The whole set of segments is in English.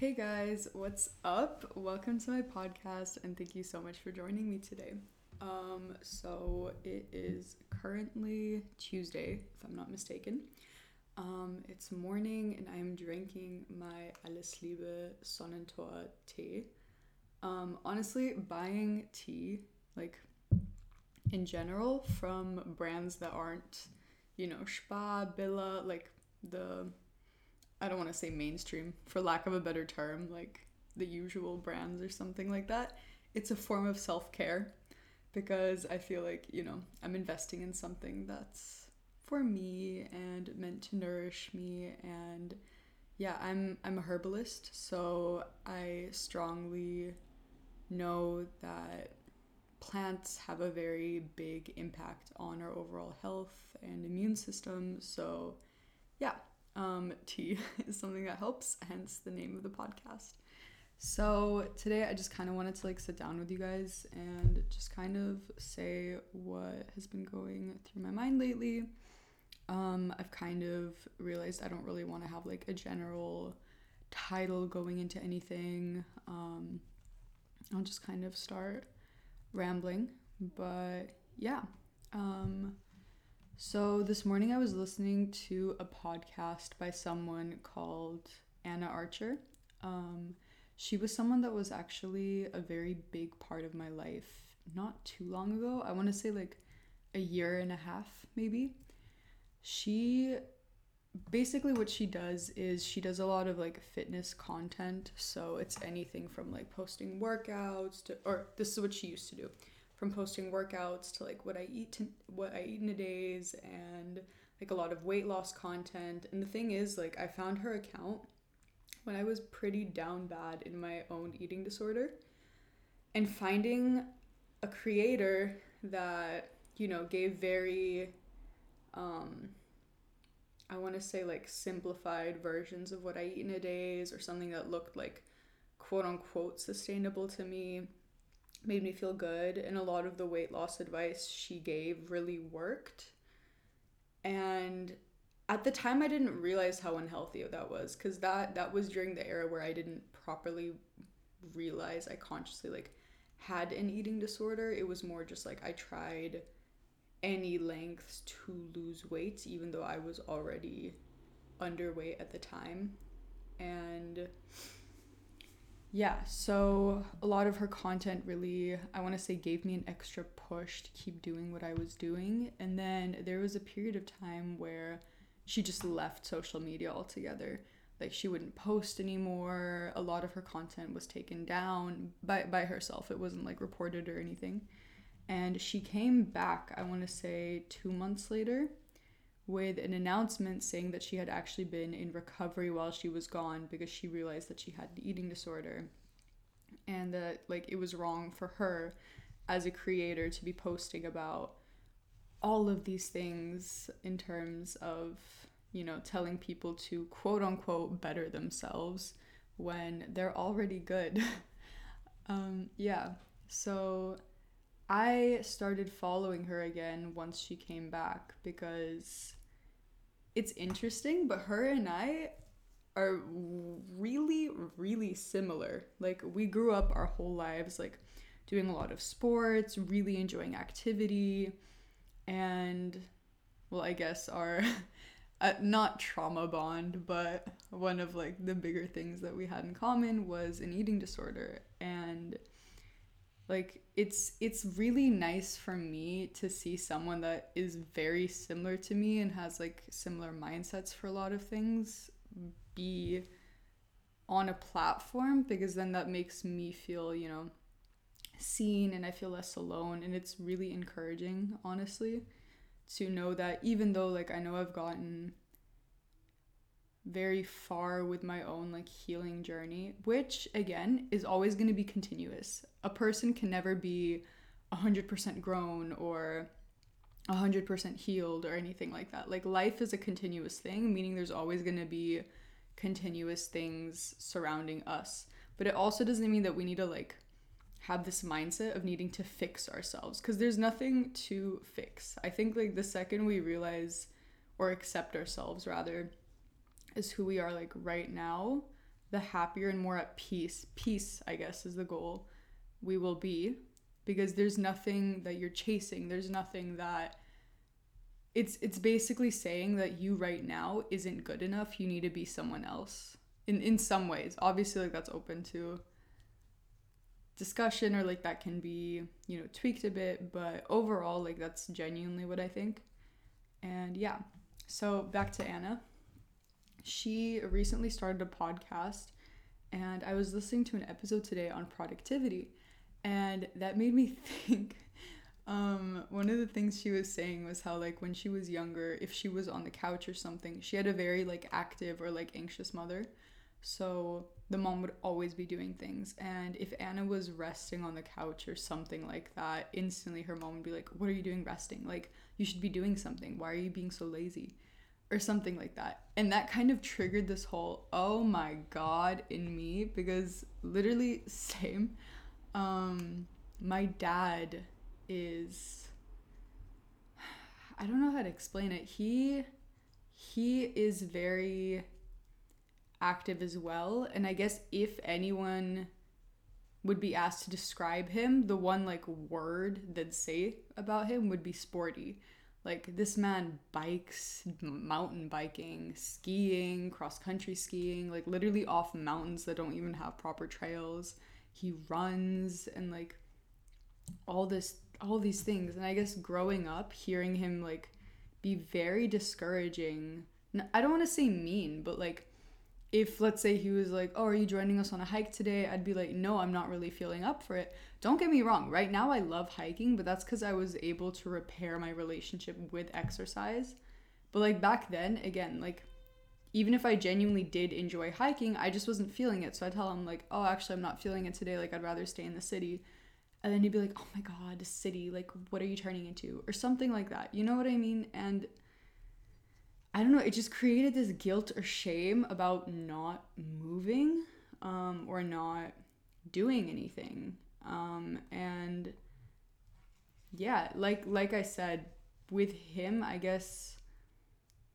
Hey guys, what's up? Welcome to my podcast and thank you so much for joining me today. Um, so it is currently Tuesday, if I'm not mistaken. Um, it's morning and I'm drinking my Alles Liebe Sonnentor tea. Um, honestly, buying tea, like in general, from brands that aren't, you know, Spar, Billa, like the I don't want to say mainstream, for lack of a better term, like the usual brands or something like that. It's a form of self care because I feel like, you know, I'm investing in something that's for me and meant to nourish me and yeah, I'm I'm a herbalist, so I strongly know that plants have a very big impact on our overall health and immune system. So, yeah, um, tea is something that helps, hence the name of the podcast. So today I just kind of wanted to like sit down with you guys and just kind of say what has been going through my mind lately. Um, I've kind of realized I don't really want to have like a general title going into anything. Um, I'll just kind of start rambling, but yeah. Um, so this morning I was listening to a podcast by someone called Anna Archer. Um, she was someone that was actually a very big part of my life not too long ago. I want to say like a year and a half, maybe. She basically what she does is she does a lot of like fitness content. So it's anything from like posting workouts to, or this is what she used to do from posting workouts to like what I eat to, what I eat in a days and like a lot of weight loss content. And the thing is like I found her account when I was pretty down bad in my own eating disorder and finding a creator that you know gave very um I want to say like simplified versions of what I eat in a days or something that looked like quote unquote sustainable to me made me feel good and a lot of the weight loss advice she gave really worked. And at the time I didn't realize how unhealthy that was cuz that that was during the era where I didn't properly realize I consciously like had an eating disorder. It was more just like I tried any lengths to lose weight even though I was already underweight at the time. And yeah, so a lot of her content really, I want to say, gave me an extra push to keep doing what I was doing. And then there was a period of time where she just left social media altogether. Like she wouldn't post anymore. A lot of her content was taken down by, by herself. It wasn't like reported or anything. And she came back, I want to say, two months later with an announcement saying that she had actually been in recovery while she was gone because she realized that she had an eating disorder. And that like it was wrong for her as a creator to be posting about all of these things in terms of you know telling people to quote unquote better themselves when they're already good. Um yeah. So I started following her again once she came back because it's interesting, but her and I are really, really similar. Like, we grew up our whole lives, like, doing a lot of sports, really enjoying activity, and, well, I guess our. Uh, not trauma bond, but one of like the bigger things that we had in common was an eating disorder. And like it's it's really nice for me to see someone that is very similar to me and has like similar mindsets for a lot of things be on a platform because then that makes me feel you know seen and I feel less alone and it's really encouraging honestly to know that even though like I know I've gotten very far with my own like healing journey, which again is always going to be continuous. A person can never be 100% grown or 100% healed or anything like that. Like life is a continuous thing, meaning there's always going to be continuous things surrounding us. But it also doesn't mean that we need to like have this mindset of needing to fix ourselves because there's nothing to fix. I think like the second we realize or accept ourselves rather is who we are like right now, the happier and more at peace. Peace, I guess, is the goal we will be because there's nothing that you're chasing. There's nothing that it's it's basically saying that you right now isn't good enough. You need to be someone else. In in some ways. Obviously like that's open to discussion or like that can be, you know, tweaked a bit, but overall like that's genuinely what I think. And yeah. So back to Anna. She recently started a podcast and I was listening to an episode today on productivity and that made me think um, one of the things she was saying was how like when she was younger if she was on the couch or something she had a very like active or like anxious mother. So the mom would always be doing things and if anna was resting on the couch or something like that instantly her mom would be like what are you doing resting? Like you should be doing something. Why are you being so lazy or something like that and that kind of triggered this whole oh my god in me because literally same um, my dad is I don't know how to explain it. He he is very active as well, and I guess if anyone would be asked to describe him, the one like word they'd say about him would be sporty. Like this man bikes, mountain biking, skiing, cross country skiing, like literally off mountains that don't even have proper trails. He runs and like all this all these things. And i guess growing up hearing him like be very discouraging i don't want to say mean but like if let's say he was like oh are you joining us on a hike today i'd be like no i'm not really feeling up for it don't get me wrong right now i love hiking but that's because i was able to repair my relationship with exercise but like back then again like even if I genuinely did enjoy hiking, I just wasn't feeling it. So I tell him like, "Oh, actually, I'm not feeling it today. Like, I'd rather stay in the city." And then he'd be like, "Oh my god, the city! Like, what are you turning into?" or something like that. You know what I mean? And I don't know. It just created this guilt or shame about not moving, um, or not doing anything. Um, and yeah, like like I said, with him, I guess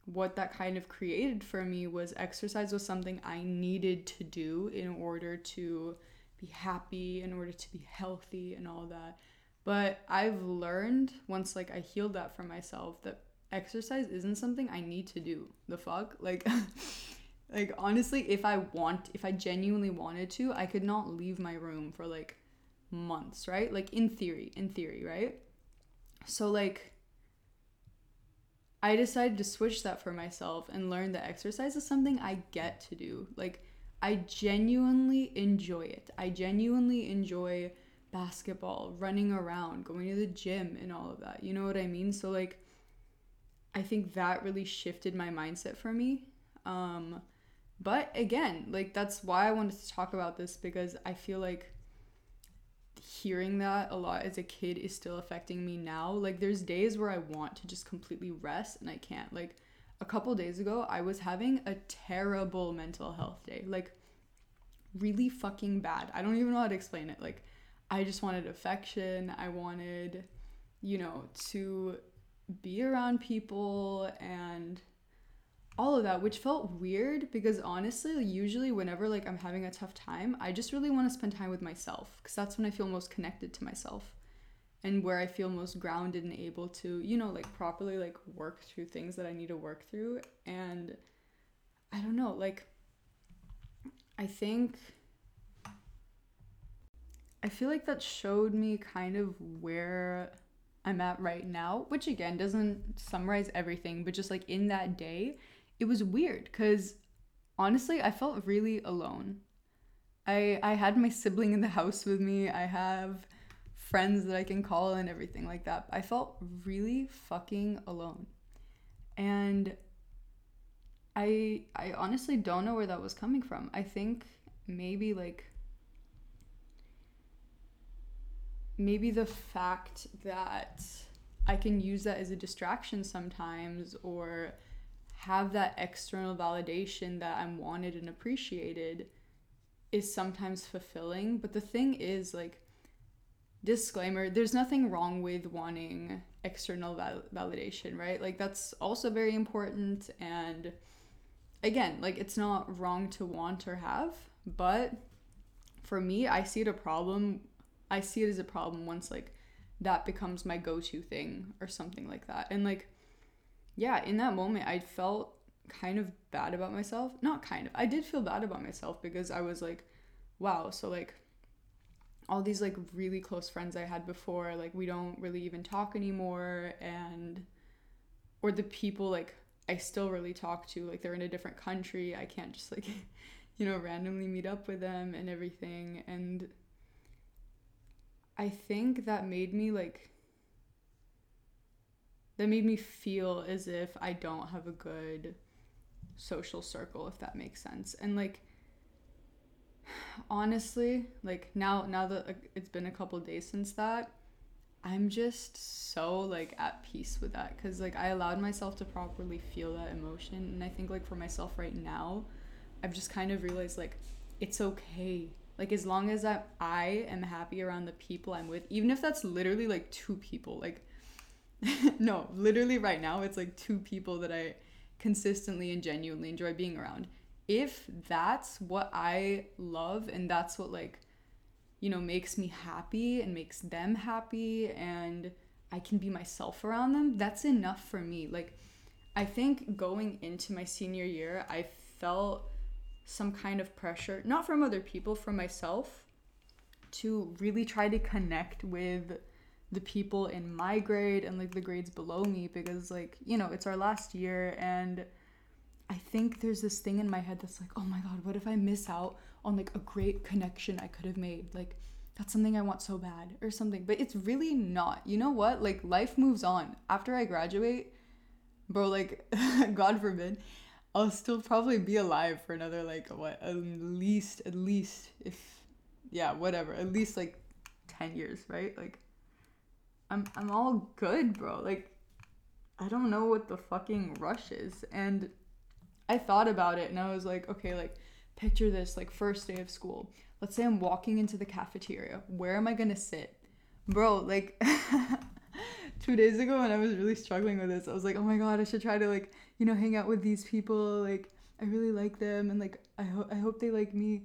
what that kind of created for me was exercise was something I needed to do in order to be happy, in order to be healthy and all that. But I've learned once like I healed that for myself that exercise isn't something I need to do. The fuck? Like like honestly, if I want if I genuinely wanted to, I could not leave my room for like months, right? Like in theory, in theory, right? So like I decided to switch that for myself and learn that exercise is something I get to do. Like, I genuinely enjoy it. I genuinely enjoy basketball, running around, going to the gym, and all of that. You know what I mean? So, like, I think that really shifted my mindset for me. Um, but again, like, that's why I wanted to talk about this because I feel like hearing that a lot as a kid is still affecting me now. Like there's days where I want to just completely rest and I can't. Like a couple days ago, I was having a terrible mental health day. Like really fucking bad. I don't even know how to explain it. Like I just wanted affection. I wanted, you know, to be around people and all of that which felt weird because honestly usually whenever like i'm having a tough time i just really want to spend time with myself because that's when i feel most connected to myself and where i feel most grounded and able to you know like properly like work through things that i need to work through. And i don't know like i think i feel like that showed me kind of where i'm at right now which again doesn't summarize everything but just like in that day it was weird because honestly, I felt really alone. I I had my sibling in the house with me. I have friends that I can call and everything like that. I felt really fucking alone. And I I honestly don't know where that was coming from. I think maybe like maybe the fact that I can use that as a distraction sometimes or have that external validation that I'm wanted and appreciated is sometimes fulfilling. But the thing is, like, disclaimer there's nothing wrong with wanting external val- validation, right? Like, that's also very important. And again, like, it's not wrong to want or have. But for me, I see it a problem. I see it as a problem once like that becomes my go-to thing or something like that. And like yeah, in that moment I felt kind of bad about myself. Not kind of. I did feel bad about myself because I was like wow, so like all these like really close friends I had before, like we don't really even talk anymore and or the people like I still really talk to, like they're in a different country. I can't just like you know, randomly meet up with them and everything and I think that made me like that made me feel as if I don't have a good social circle if that makes sense. And like honestly, like now now that it's been a couple days since that, I'm just so like at peace with that cuz like I allowed myself to properly feel that emotion and I think like for myself right now, I've just kind of realized like it's okay. Like as long as I I am happy around the people I'm with, even if that's literally like two people, like no, literally right now it's like two people that I consistently and genuinely enjoy being around if that's what I love and that's what like you know makes me happy and makes them happy and I can be myself around them, that's enough for me. Like I think going into my senior year, I felt some kind of pressure, not from other people, from myself to really try to connect with the people in my grade and like the grades below me because like, you know, it's our last year and I think there's this thing in my head that's like, oh my god, what if I miss out on like a great connection I could have made? Like that's something I want so bad or something. But it's really not. You know what? Like life moves on. After I graduate, bro, like god forbid, I'll still probably be alive for another like what? At least at least if yeah, whatever. At least like 10 years, right? Like I'm I'm all good, bro. Like I don't know what the fucking rush is. And I thought about it and I was like, okay, like picture this like first day of school. Let's say I'm walking into the cafeteria. Where am I to sit? Bro, like 2 days ago when I was really struggling with this, I was like, "Oh my god, I should try to like, you know, hang out with these people. Like I really like them and like I hope I hope they like me."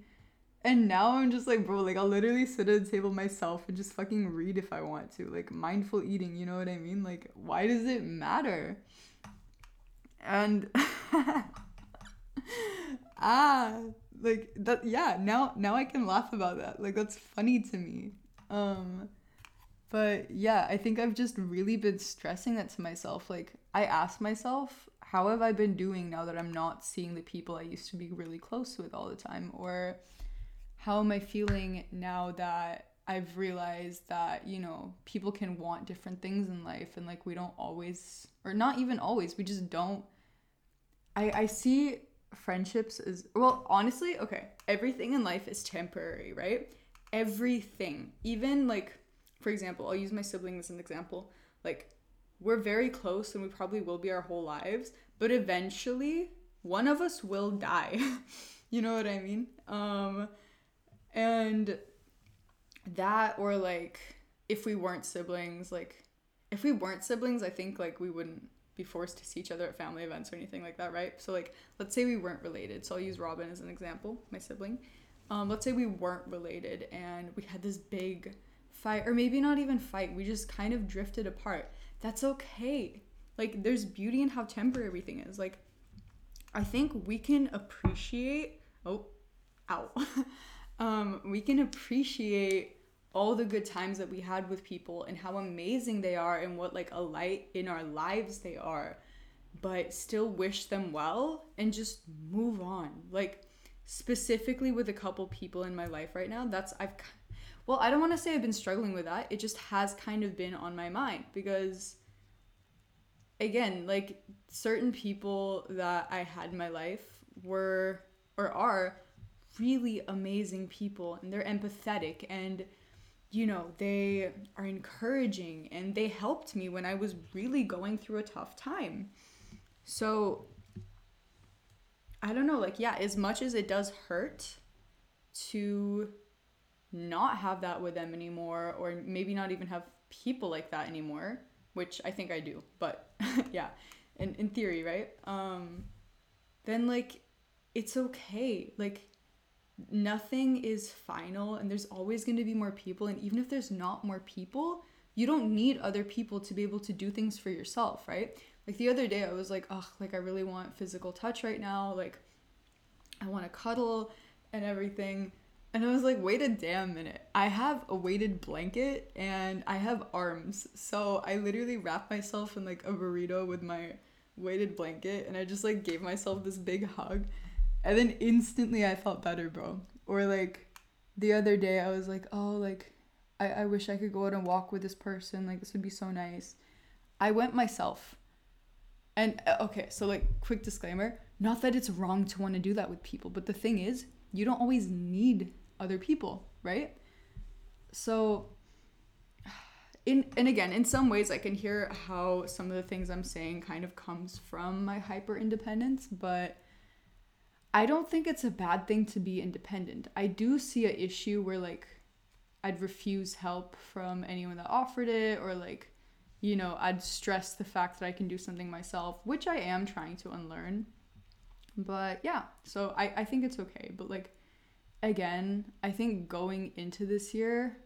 And now I'm just like, bro, like I'll literally sit at a table myself and just fucking read if I want to. Like mindful eating, you know what I mean? Like why does it matter? And ah, like that yeah, now now I can laugh about that. Like that's funny to me. Um but yeah, I think I've just really been stressing that to myself. Like I ask myself, how have I been doing now that I'm not seeing the people I used to be really close with all the time or how am I feeling now that I've realized that, you know, people can want different things in life and like we don't always or not even always, we just don't I I see friendships as, well honestly okay everything in life is temporary right everything even like for example i'll use my sibling as an example like we're very close and we probably will be our whole lives but eventually one of us will die you know what i mean um and that or like if we weren't siblings like if we weren't siblings i think like we wouldn't be forced to see each other at family events or anything like that, right? So like let's say we weren't related. So I'll use Robin as an example, my sibling. Um, let's say we weren't related and we had this big fight or maybe not even fight. We just kind of drifted apart. That's okay. Like there's beauty in how temporary everything is. Like I think we can appreciate oh ow. um, we can appreciate all the good times that we had with people and how amazing they are and what like a light in our lives they are but still wish them well and just move on like specifically with a couple people in my life right now that's i've well i don't want to say i've been struggling with that it just has kind of been on my mind because again like certain people that i had in my life were or are really amazing people and they're empathetic and you know, they are encouraging and they helped me when I was really going through a tough time. So, I don't know, like, yeah, as much as it does hurt to not have that with them anymore, or maybe not even have people like that anymore, which I think I do, but yeah, in, in theory, right? Um, then, like, it's okay. Like, nothing is final and there's always going to be more people and even if there's not more people you don't need other people to be able to do things for yourself right like the other day i was like oh like i really want physical touch right now like i want to cuddle and everything and i was like wait a damn minute i have a weighted blanket and i have arms so i literally wrapped myself in like a burrito with my weighted blanket and i just like gave myself this big hug and then instantly I felt better, bro. Or like the other day I was like, oh, like I, I wish I could go out and walk with this person. Like this would be so nice. I went myself. And uh, okay, so like quick disclaimer, not that it's wrong to want to do that with people, but the thing is, you don't always need other people, right? So in and again, in some ways I can hear how some of the things I'm saying kind of comes from my hyper independence, but I don't think it's a bad thing to be independent. I do see a issue where like I'd refuse help from anyone that offered it or like you know, I'd stress the fact that I can do something myself, which I am trying to unlearn. But yeah, so I, I think it's okay. But like again, I think going into this year,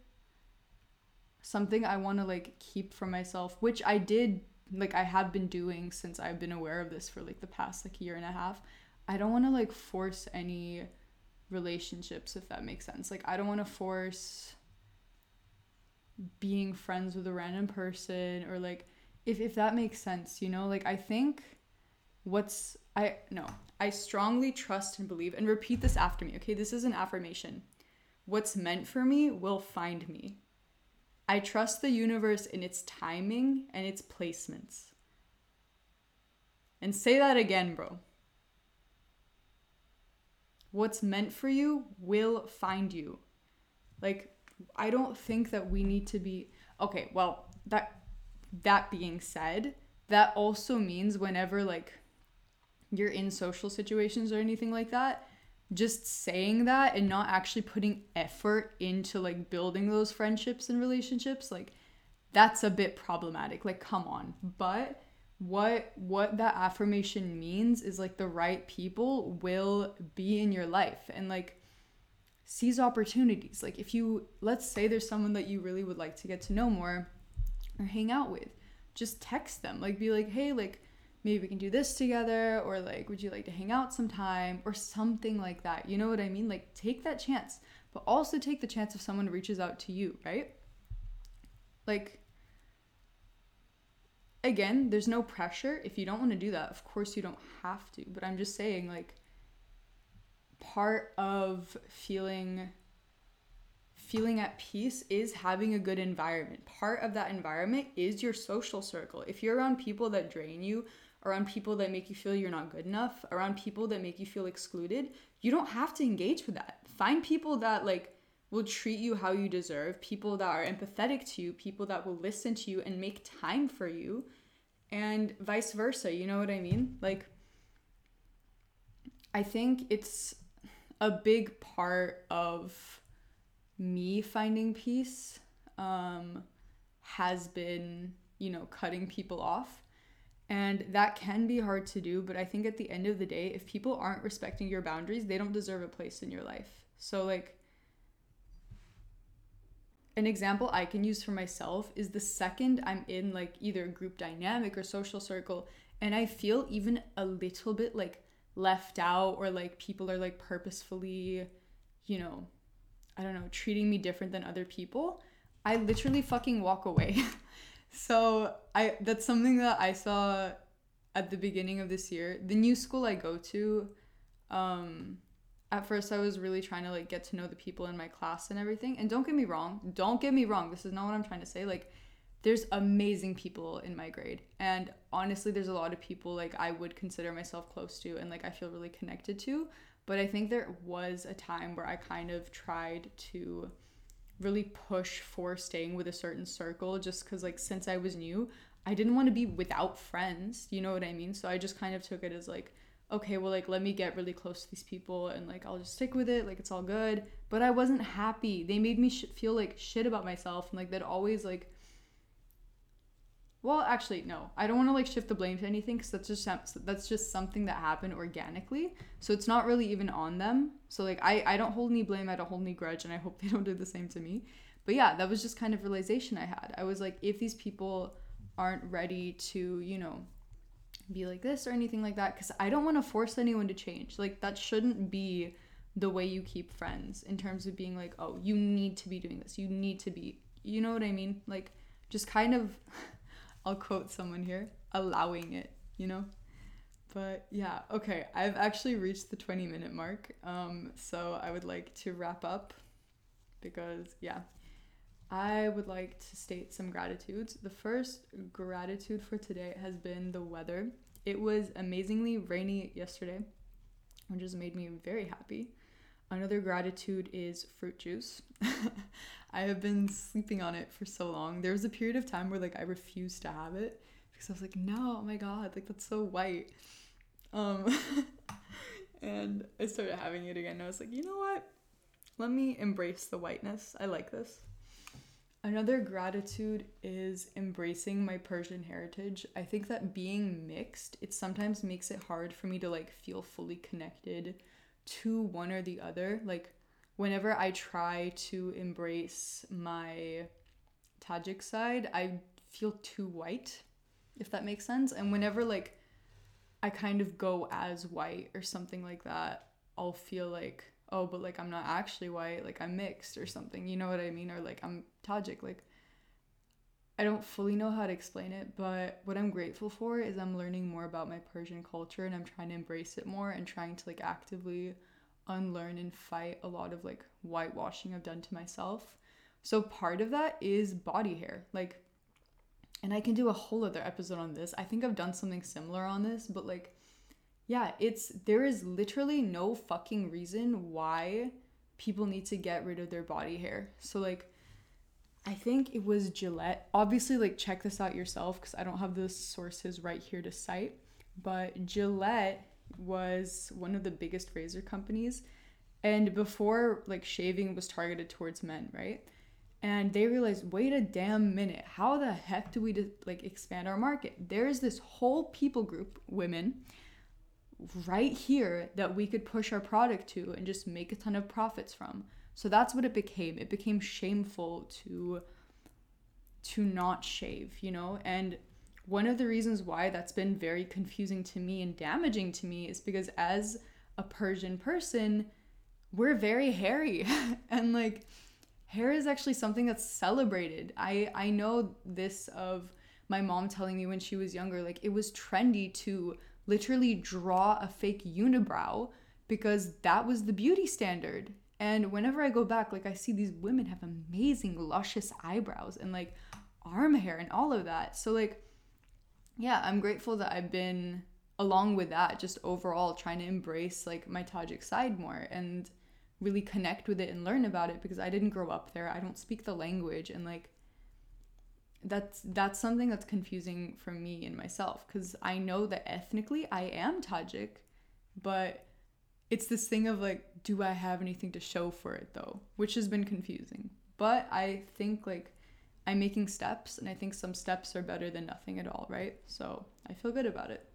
something I want to like keep for myself, which I did like I have been doing since I've been aware of this for like the past like year and a half. I don't want to like force any relationships if that makes sense. Like I don't want to force being friends with a random person or like if if that makes sense, you know? Like I think what's I no, I strongly trust and believe and repeat this after me. Okay, this is an affirmation. What's meant for me will find me. I trust the universe in its timing and its placements. And say that again, bro. What's meant for you will find you. Like, I don't think that we need to be okay, well, that that being said, that also means whenever like you're in social situations or anything like that, just saying that and not actually putting effort into like building those friendships and relationships, like that's a bit problematic. Like, come on. But what what that affirmation means is like the right people will be in your life and like seize opportunities like if you let's say there's someone that you really would like to get to know more or hang out with just text them like be like hey like maybe we can do this together or like would you like to hang out sometime or something like that you know what i mean like take that chance but also take the chance if someone reaches out to you right like again, there's no pressure. If you don't want to do that, of course you don't have to. But I'm just saying, like, part of feeling feeling at peace is having a good environment. Part of that environment is your social circle. If you're around people that drain you, around people that make you feel you're not good enough, around people that make you feel excluded, you don't have to engage with that. Find people that like will treat you how you deserve, people that are empathetic to you, people that will listen to you and make time for you and vice versa. You know what I mean? Like, I think it's a big part of me finding peace um, has been, you know, cutting people off. And that can be hard to do, but I think at the end of the day, if people aren't respecting your boundaries, they don't deserve a place in your life. So, like, an example I can use for myself is the second I'm in like either a group dynamic or social circle and I feel even a little bit like left out or like people are like purposefully, you know, I don't know, treating me different than other people, I literally fucking walk away. so, I that's something that I saw at the beginning of this year. The new school I go to um at first I was really trying to like get to know the people in my class and everything. And don't get me wrong, don't get me wrong. This is not what I'm trying to say. Like there's amazing people in my grade. And honestly, there's a lot of people like I would consider myself close to and like I feel really connected to. But I think there was a time where I kind of tried to really push for staying with a certain circle just cuz like since I was new, I didn't want to be without friends. You know what I mean? So I just kind of took it as like okay, well, like, let me get really close to these people and, like, I'll just stick with it. Like, it's all good. But I wasn't happy. They made me sh- feel like shit about myself. And, like, they'd always, like, well, actually, no. I don't want to like shift the blame to anything because that's just that's just something that happened organically. So it's not really even on them. So like I I don't hold any blame. I don't hold any grudge, and I hope they don't do the same to me. But yeah, that was just kind of realization I had. I was like, if these people aren't ready to, you know, be like this or anything like that, because I don't want to force anyone to change. Like that shouldn't be the way you keep friends in terms of being like, oh, you need to be doing this. You need to be, you know what I mean? Like just kind of I'll quote someone here, allowing it, you know? But yeah, okay, I've actually reached the 20 minute mark. Um, so I would like to wrap up because, yeah, I would like to state some gratitudes. The first gratitude for today has been the weather. It was amazingly rainy yesterday, which has made me very happy. Another gratitude is fruit juice. I have been sleeping on it for so long. There was a period of time where like I refused to have it because I was like, no, oh my god, like that's so white. Um and I started having it again. I was like, you know what? Let me embrace the whiteness. I like this. Another gratitude is embracing my Persian heritage. I think that being mixed, it sometimes makes it hard for me to like feel fully connected to one or the other. Like whenever I try to embrace my Tajik side, I feel too white, if that makes sense. And whenever like I kind of go as white or something like that, I'll feel like, oh, but like I'm not actually white, like I'm mixed or something. You know what I mean? Or like I'm Tajik. Like I don't fully know how to explain it, but what I'm grateful for is I'm learning more about my Persian culture and I'm trying to embrace it more and trying to like actively unlearn and fight a lot of like whitewashing I've done to myself. So part of that is body hair. Like and I can do a whole other episode on this. I think I've done something similar on this, but like yeah, it's there is literally no fucking reason why people need to get rid of their body hair. So like I think it was Gillette. Obviously like check this out yourself cuz I don't have the sources right here to cite, but Gillette was one of the biggest razor companies and before like shaving was targeted towards men right? And they realized wait a damn minute how the heck do we like expand our market? There's this whole people group women right here that we could push our product to and just make a ton of profits from so that's what it became it became shameful to to not shave you know and one of the reasons why that's been very confusing to me and damaging to me is because as a Persian person, we're very hairy and like hair is actually something that's celebrated. I I know this of my mom telling me when she was younger like it was trendy to literally draw a fake unibrow because that was the beauty standard. And whenever I go back like I see these women have amazing luscious eyebrows and like arm hair and all of that. So like yeah, I'm grateful that I've been along with that just overall trying to embrace like my Tajik side more and really connect with it and learn about it because I didn't grow up there. I don't speak the language and like that's that's something that's confusing for me and myself cuz I know that ethnically I am Tajik, but it's this thing of like do I have anything to show for it though, which has been confusing. But I think like I'm making steps, and I think some steps are better than nothing at all, right? So I feel good about it.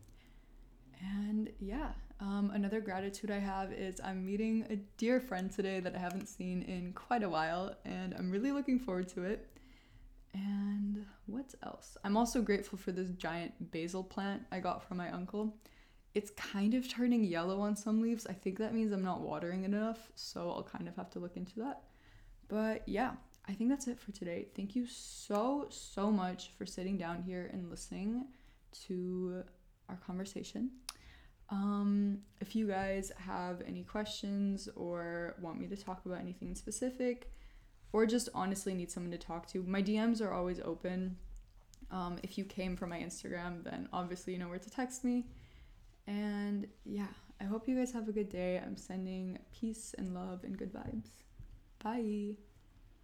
And yeah, um, another gratitude I have is I'm meeting a dear friend today that I haven't seen in quite a while, and I'm really looking forward to it. And what else? I'm also grateful for this giant basil plant I got from my uncle. It's kind of turning yellow on some leaves. I think that means I'm not watering it enough, so I'll kind of have to look into that. But yeah, I think that's it for today. Thank you so, so much for sitting down here and listening to our conversation. Um, if you guys have any questions or want me to talk about anything specific, or just honestly need someone to talk to, my DMs are always open. Um, if you came from my Instagram, then obviously you know where to text me. And yeah, I hope you guys have a good day. I'm sending peace and love and good vibes. Bye.